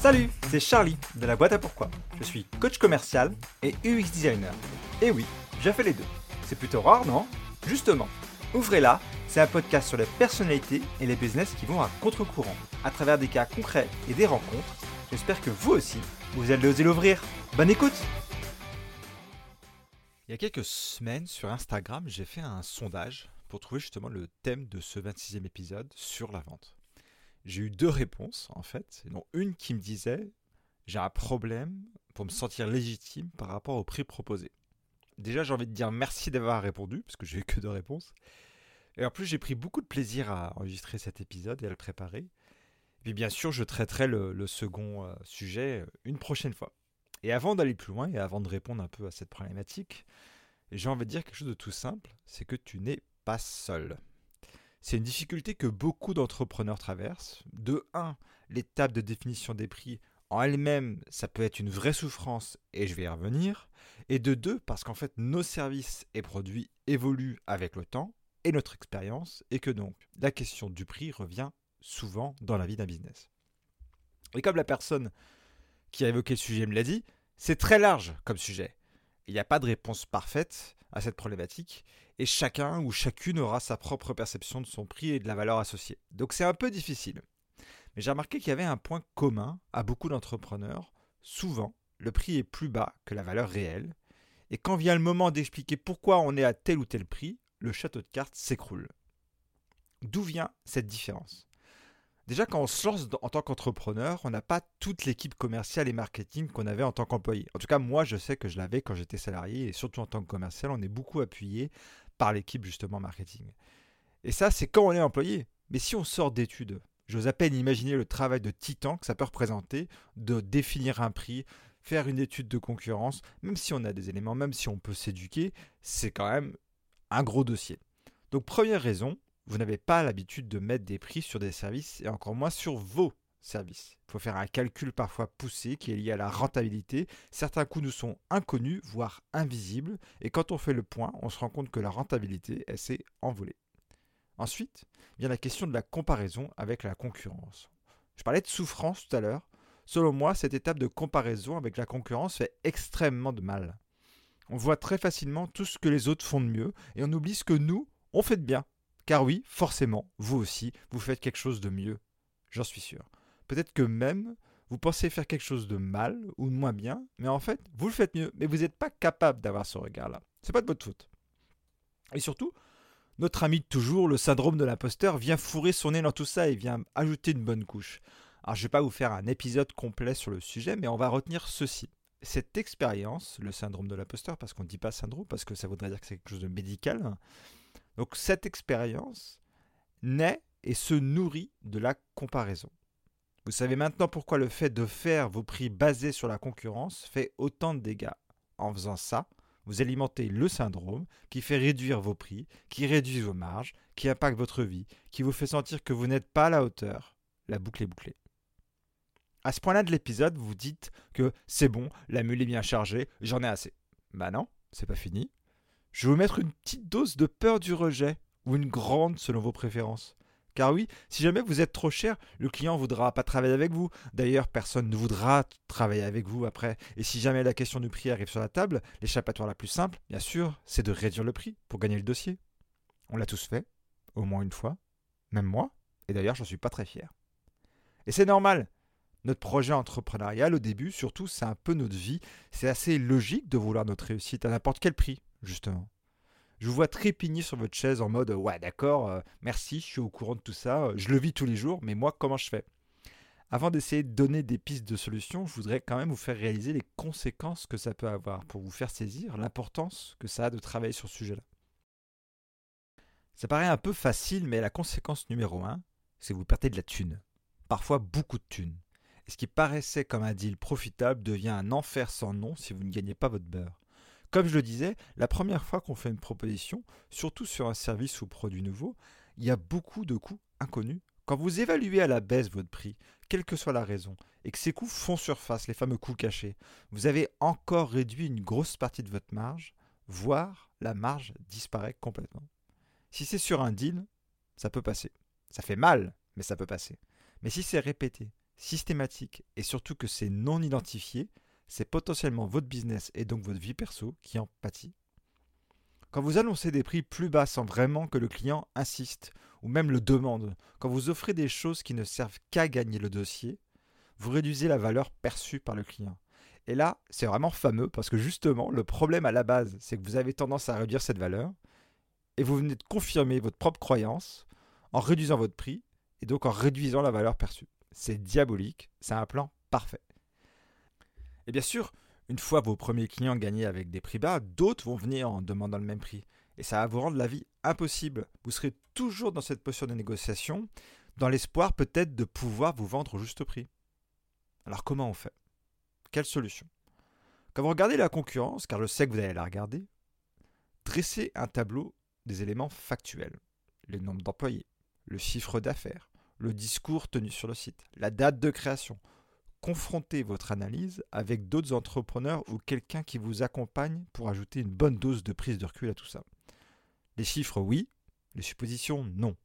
Salut, c'est Charlie de la boîte à pourquoi. Je suis coach commercial et UX designer. Et oui, j'ai fait les deux. C'est plutôt rare, non? Justement, Ouvrez-la, c'est un podcast sur les personnalités et les business qui vont à contre-courant, à travers des cas concrets et des rencontres. J'espère que vous aussi, vous allez oser l'ouvrir. Bonne écoute Il y a quelques semaines, sur Instagram, j'ai fait un sondage pour trouver justement le thème de ce 26e épisode sur la vente. J'ai eu deux réponses en fait, dont une qui me disait j'ai un problème pour me sentir légitime par rapport au prix proposé. Déjà, j'ai envie de dire merci d'avoir répondu, parce que j'ai eu que deux réponses. Et en plus, j'ai pris beaucoup de plaisir à enregistrer cet épisode et à le préparer. Et puis, bien sûr, je traiterai le, second euh, sujet euh, une prochaine fois. Et avant d'aller plus loin et avant de répondre un peu à cette problématique, j'ai envie de dire quelque chose de tout simple, c'est que tu n'es pas seul. C'est une difficulté que beaucoup d'entrepreneurs traversent. De 1, l'étape de définition des prix en elle-même, ça peut être une vraie souffrance, et je vais y revenir. Et de deux, parce qu'en fait, nos services et produits évoluent avec le temps et notre expérience, et que donc la question du prix revient souvent dans la vie d'un business. Et comme la personne qui a évoqué le sujet me l'a dit, c'est très large comme sujet. Il n'y a pas de réponse parfaite à cette problématique, et chacun ou chacune aura sa propre perception de son prix et de la valeur associée. Donc c'est un peu difficile. Mais j'ai remarqué qu'il y avait un point commun à beaucoup d'entrepreneurs. Souvent, le prix est plus bas que la valeur réelle. Et quand vient le moment d'expliquer pourquoi on est à tel ou tel prix, le château de cartes s'écroule. D'où vient cette différence? Déjà, quand on se lance en tant qu'entrepreneur, on n'a pas toute l'équipe commerciale et marketing qu'on avait en tant qu'employé. En tout cas, moi, je sais que je l'avais quand j'étais salarié et surtout en tant que commercial, on est beaucoup appuyé par l'équipe justement marketing. Et ça, c'est quand on est employé. Mais si on sort d'études, J'ose à peine imaginer le travail de titan que ça peut représenter de définir un prix, faire une étude de concurrence, même si on a des éléments, même si on peut s'éduquer, c'est quand même un gros dossier. Donc première raison, vous n'avez pas l'habitude de mettre des prix sur des services et encore moins sur vos services. Il faut faire un calcul parfois poussé qui est lié à la rentabilité. Certains coûts nous sont inconnus, voire invisibles, et quand on fait le point, on se rend compte que la rentabilité, elle s'est envolée. Ensuite, vient la question de la comparaison avec la concurrence. Je parlais de souffrance tout à l'heure. Selon moi, cette étape de comparaison avec la concurrence fait extrêmement de mal. On voit très facilement tout ce que les autres font de mieux et on oublie ce que nous, on fait de bien. Car oui, forcément, vous aussi, vous faites quelque chose de mieux. J'en suis sûr. Peut-être que même vous pensez faire quelque chose de mal ou de moins bien, mais en fait, vous le faites mieux, mais vous n'êtes pas capable d'avoir ce regard-là. C'est pas de votre faute. Et surtout, notre ami de toujours, le syndrome de l'imposteur, vient fourrer son nez dans tout ça et vient ajouter une bonne couche. Alors je ne vais pas vous faire un épisode complet sur le sujet, mais on va retenir ceci. Cette expérience, le syndrome de l'imposteur, parce qu'on ne dit pas syndrome, parce que ça voudrait dire que c'est quelque chose de médical. Donc cette expérience naît et se nourrit de la comparaison. Vous savez maintenant pourquoi le fait de faire vos prix basés sur la concurrence fait autant de dégâts. En faisant ça, vous alimentez le syndrome qui fait réduire vos prix, qui réduit vos marges, qui impacte votre vie, qui vous fait sentir que vous n'êtes pas à la hauteur. La boucle est bouclée. À ce point-là de l'épisode, vous dites que c'est bon, la mule est bien chargée, j'en ai assez. Bah non, c'est pas fini. Je vais vous mettre une petite dose de peur du rejet, ou une grande selon vos préférences. Car oui, si jamais vous êtes trop cher, le client ne voudra pas travailler avec vous. D'ailleurs, personne ne voudra travailler avec vous après. Et si jamais la question du prix arrive sur la table, l'échappatoire la plus simple, bien sûr, c'est de réduire le prix pour gagner le dossier. On l'a tous fait, au moins une fois, même moi, et d'ailleurs, j'en suis pas très fier. Et c'est normal. Notre projet entrepreneurial, au début, surtout, c'est un peu notre vie. C'est assez logique de vouloir notre réussite à n'importe quel prix, justement. Je vous vois trépigner sur votre chaise en mode ouais d'accord, euh, merci, je suis au courant de tout ça, euh, je le vis tous les jours, mais moi comment je fais? Avant d'essayer de donner des pistes de solutions, je voudrais quand même vous faire réaliser les conséquences que ça peut avoir pour vous faire saisir l'importance que ça a de travailler sur ce sujet-là. Ça paraît un peu facile, mais la conséquence numéro un, c'est que vous perdez de la thune. Parfois beaucoup de thunes. Ce qui paraissait comme un deal profitable devient un enfer sans nom si vous ne gagnez pas votre beurre. Comme je le disais, la première fois qu'on fait une proposition, surtout sur un service ou produit nouveau, il y a beaucoup de coûts inconnus. Quand vous évaluez à la baisse votre prix, quelle que soit la raison, et que ces coûts font surface, les fameux coûts cachés, vous avez encore réduit une grosse partie de votre marge, voire la marge disparaît complètement. Si c'est sur un deal, ça peut passer. Ça fait mal, mais ça peut passer. Mais si c'est répété, systématique et surtout que c'est non identifié, c'est potentiellement votre business et donc votre vie perso qui en pâtit. Quand vous annoncez des prix plus bas sans vraiment que le client insiste ou même le demande, quand vous offrez des choses qui ne servent qu'à gagner le dossier, vous réduisez la valeur perçue par le client. Et là, c'est vraiment fameux parce que justement, le problème à la base, c'est que vous avez tendance à réduire cette valeur et vous venez de confirmer votre propre croyance en réduisant votre prix et donc en réduisant la valeur perçue. C'est diabolique, c'est un plan parfait. Et bien sûr, une fois vos premiers clients gagnés avec des prix bas, d'autres vont venir en demandant le même prix. Et ça va vous rendre la vie impossible. Vous serez toujours dans cette posture de négociation, dans l'espoir peut-être de pouvoir vous vendre au juste prix. Alors comment on fait? Quelle solution? Quand vous regardez la concurrence, car je sais que vous allez la regarder, dressez un tableau des éléments factuels. Le nombre d'employés, le chiffre d'affaires, le discours tenu sur le site, la date de création, confrontez votre analyse avec d'autres entrepreneurs ou quelqu'un qui vous accompagne pour ajouter une bonne dose de prise de recul à tout ça. Les chiffres, oui, les suppositions, non.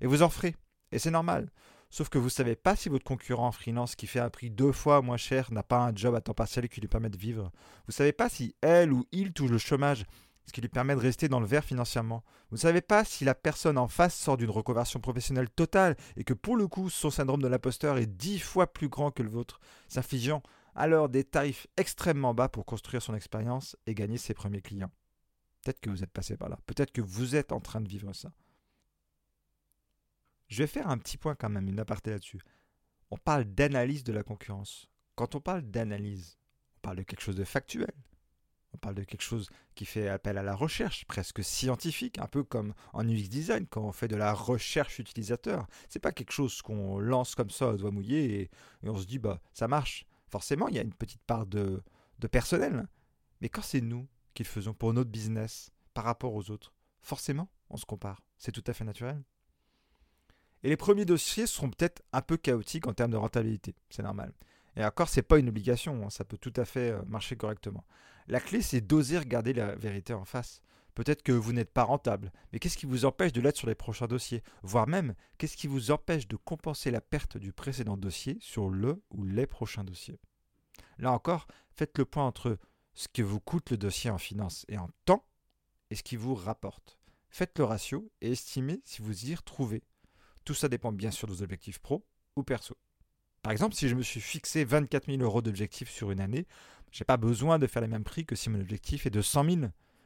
Et vous en ferez. Et c'est normal. Sauf que vous ne savez pas si votre concurrent en freelance qui fait un prix deux fois moins cher n'a pas un job à temps partiel qui lui permet de vivre. Vous ne savez pas si elle ou il touche le chômage ce qui lui permet de rester dans le vert financièrement. Vous ne savez pas si la personne en face sort d'une reconversion professionnelle totale et que pour le coup son syndrome de l'imposteur est dix fois plus grand que le vôtre, s'infligeant alors des tarifs extrêmement bas pour construire son expérience et gagner ses premiers clients. Peut-être que vous êtes passé par là, peut-être que vous êtes en train de vivre ça. Je vais faire un petit point quand même, une aparté là-dessus. On parle d'analyse de la concurrence. Quand on parle d'analyse, on parle de quelque chose de factuel, on parle de quelque chose qui fait appel à la recherche, presque scientifique, un peu comme en UX design quand on fait de la recherche utilisateur. C'est pas quelque chose qu'on lance comme ça au doigt mouillé et, on se dit bah ça marche. Forcément, il y a une petite part de, personnel. Mais quand c'est nous qui le faisons pour notre business par rapport aux autres, forcément, on se compare. C'est tout à fait naturel. Et les premiers dossiers seront peut-être un peu chaotiques en termes de rentabilité. C'est normal. Et encore, c'est pas une obligation, hein, ça peut tout à fait euh, marcher correctement. La clé, c'est d'oser regarder la vérité en face. Peut-être que vous n'êtes pas rentable, mais qu'est-ce qui vous empêche de l'être sur les prochains dossiers? Voire même, qu'est-ce qui vous empêche de compenser la perte du précédent dossier sur le ou les prochains dossiers? Là encore, faites le point entre ce que vous coûte le dossier en finance et en temps et ce qui vous rapporte. Faites le ratio et estimez si vous y retrouvez. Tout ça dépend bien sûr de vos objectifs pro ou perso. Par exemple, si je me suis fixé 24 000 euros d'objectif sur une année, je n'ai pas besoin de faire les mêmes prix que si mon objectif est de 100 000.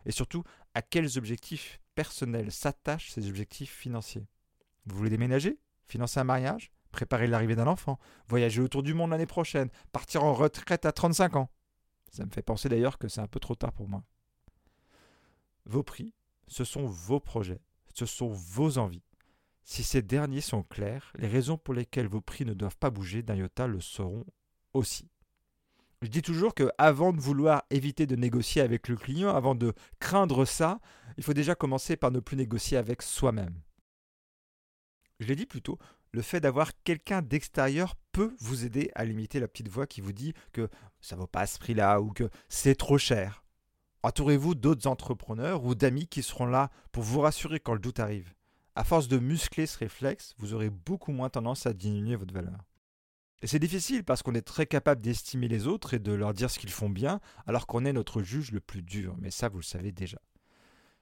Et surtout, à quels objectifs personnels s'attachent ces objectifs financiers? Vous voulez déménager? Financer un mariage? Préparer l'arrivée d'un enfant? Voyager autour du monde l'année prochaine? Partir en retraite à 35 ans? Ça me fait penser d'ailleurs que c'est un peu trop tard pour moi. Vos prix, ce sont vos projets, ce sont vos envies. Si ces derniers sont clairs, les raisons pour lesquelles vos prix ne doivent pas bouger d'un iota le seront aussi. Je dis toujours que avant de vouloir éviter de négocier avec le client, avant de craindre ça, il faut déjà commencer par ne plus négocier avec soi-même. Je l'ai dit plus tôt, le fait d'avoir quelqu'un d'extérieur peut vous aider à limiter la petite voix qui vous dit que ça vaut pas ce prix-là ou que c'est trop cher. Entourez-vous d'autres entrepreneurs ou d'amis qui seront là pour vous rassurer quand le doute arrive à force de muscler ce réflexe, vous aurez beaucoup moins tendance à diminuer votre valeur. Et c'est difficile parce qu'on est très capable d'estimer les autres et de leur dire ce qu'ils font bien, alors qu'on est notre juge le plus dur, mais ça vous le savez déjà.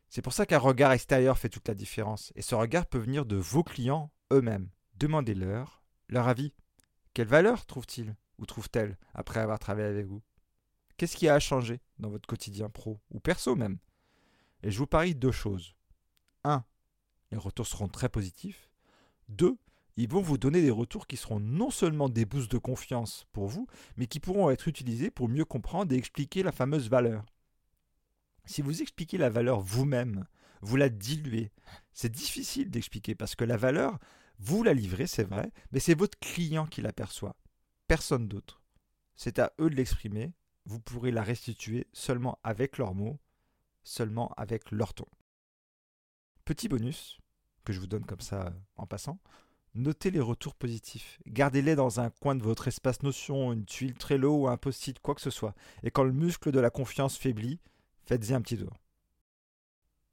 C'est pour ça qu'un regard extérieur fait toute la différence, et ce regard peut venir de vos clients eux-mêmes. Demandez-leur leur avis. Quelle valeur trouvent-ils ou trouvent-elles après avoir travaillé avec vous? Qu'est-ce qui a changé dans votre quotidien pro ou perso même? Et je vous parie deux choses. 1 les retours seront très positifs. Deux, ils vont vous donner des retours qui seront non seulement des boosts de confiance pour vous, mais qui pourront être utilisés pour mieux comprendre et expliquer la fameuse valeur. Si vous expliquez la valeur vous-même, vous la diluez. C'est difficile d'expliquer parce que la valeur, vous la livrez, c'est vrai, mais c'est votre client qui l'aperçoit, personne d'autre. C'est à eux de l'exprimer, vous pourrez la restituer seulement avec leurs mots, seulement avec leur ton. Petit bonus, que je vous donne comme ça en passant, notez les retours positifs. Gardez-les dans un coin de votre espace Notion, une tuile Trello ou un post-it, quoi que ce soit. Et quand le muscle de la confiance faiblit, faites-y un petit tour.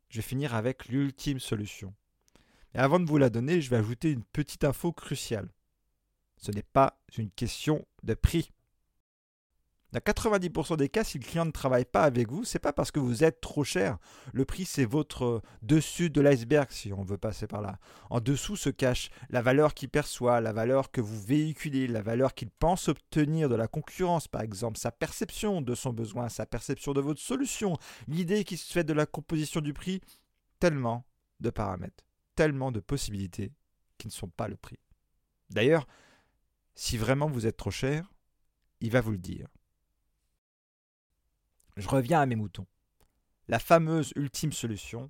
Je vais finir avec l'ultime solution. Et avant de vous la donner, je vais ajouter une petite info cruciale. Ce n'est pas une question de prix. Dans 90% des cas, si le client ne travaille pas avec vous, c'est pas parce que vous êtes trop cher. Le prix, c'est votre euh, dessus de l'iceberg, si on veut passer par là. En dessous se cache la valeur qu'il perçoit, la valeur que vous véhiculez, la valeur qu'il pense obtenir de la concurrence, par exemple, sa perception de son besoin, sa perception de votre solution, l'idée qui se fait de la composition du prix. Tellement de paramètres, tellement de possibilités qui ne sont pas le prix. D'ailleurs, si vraiment vous êtes trop cher, il va vous le dire. Je reviens à mes moutons. La fameuse ultime solution,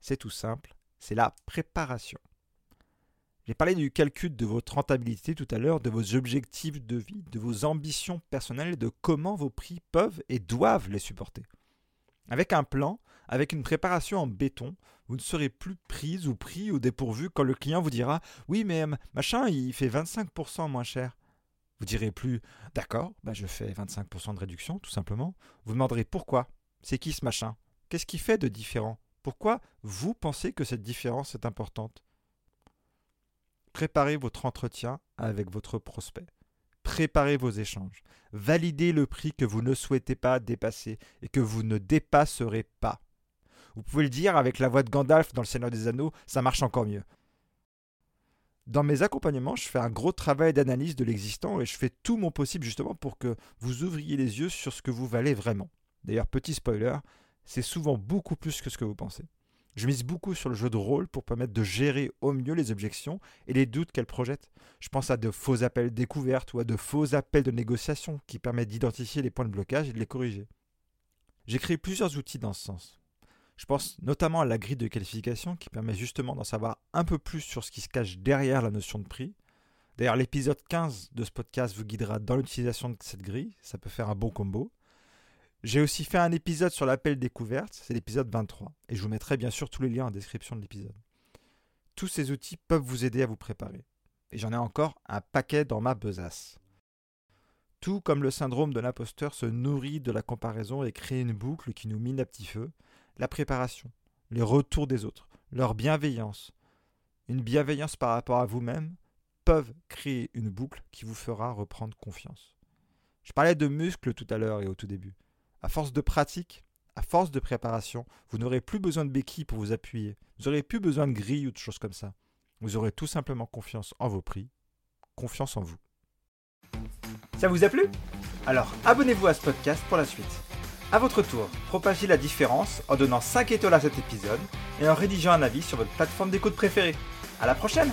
c'est tout simple, c'est la préparation. J'ai parlé du calcul de votre rentabilité tout à l'heure, de vos objectifs de vie, de vos ambitions personnelles de comment vos prix peuvent et doivent les supporter. Avec un plan, avec une préparation en béton, vous ne serez plus prise ou pris au dépourvu quand le client vous dira Oui, mais machin, il fait 25% moins cher. Vous direz plus D'accord, bah je fais 25% de réduction, tout simplement. Vous demanderez pourquoi C'est qui ce machin? Qu'est-ce qui fait de différent? Pourquoi vous pensez que cette différence est importante? Préparez votre entretien avec votre prospect. Préparez vos échanges. Validez le prix que vous ne souhaitez pas dépasser et que vous ne dépasserez pas. Vous pouvez le dire avec la voix de Gandalf dans Le Seigneur des Anneaux, ça marche encore mieux. Dans mes accompagnements, je fais un gros travail d'analyse de l'existant et je fais tout mon possible justement pour que vous ouvriez les yeux sur ce que vous valez vraiment. D'ailleurs, petit spoiler, c'est souvent beaucoup plus que ce que vous pensez. Je mise beaucoup sur le jeu de rôle pour permettre de gérer au mieux les objections et les doutes qu'elles projettent. Je pense à de faux appels découvertes ou à de faux appels de négociation qui permettent d'identifier les points de blocage et de les corriger. J'ai créé plusieurs outils dans ce sens. Je pense notamment à la grille de qualification qui permet justement d'en savoir un peu plus sur ce qui se cache derrière la notion de prix. D'ailleurs, l'épisode 15 de ce podcast vous guidera dans l'utilisation de cette grille, ça peut faire un bon combo. J'ai aussi fait un épisode sur l'appel découverte, c'est l'épisode 23, et je vous mettrai bien sûr tous les liens en description de l'épisode. Tous ces outils peuvent vous aider à vous préparer. Et j'en ai encore un paquet dans ma besace. Tout comme le syndrome de l'imposteur se nourrit de la comparaison et crée une boucle qui nous mine à petit feu, la préparation, les retours des autres, leur bienveillance, une bienveillance par rapport à vous-même, peuvent créer une boucle qui vous fera reprendre confiance. Je parlais de muscles tout à l'heure et au tout début. À force de pratique, à force de préparation, vous n'aurez plus besoin de béquilles pour vous appuyer. Vous n'aurez plus besoin de grilles ou de choses comme ça. Vous aurez tout simplement confiance en vos prix, confiance en vous. Ça vous a plu? Alors abonnez-vous à ce podcast pour la suite. A votre tour, propagez la différence en donnant 5 étoiles à cet épisode et en rédigeant un avis sur votre plateforme d'écoute préférée. À la prochaine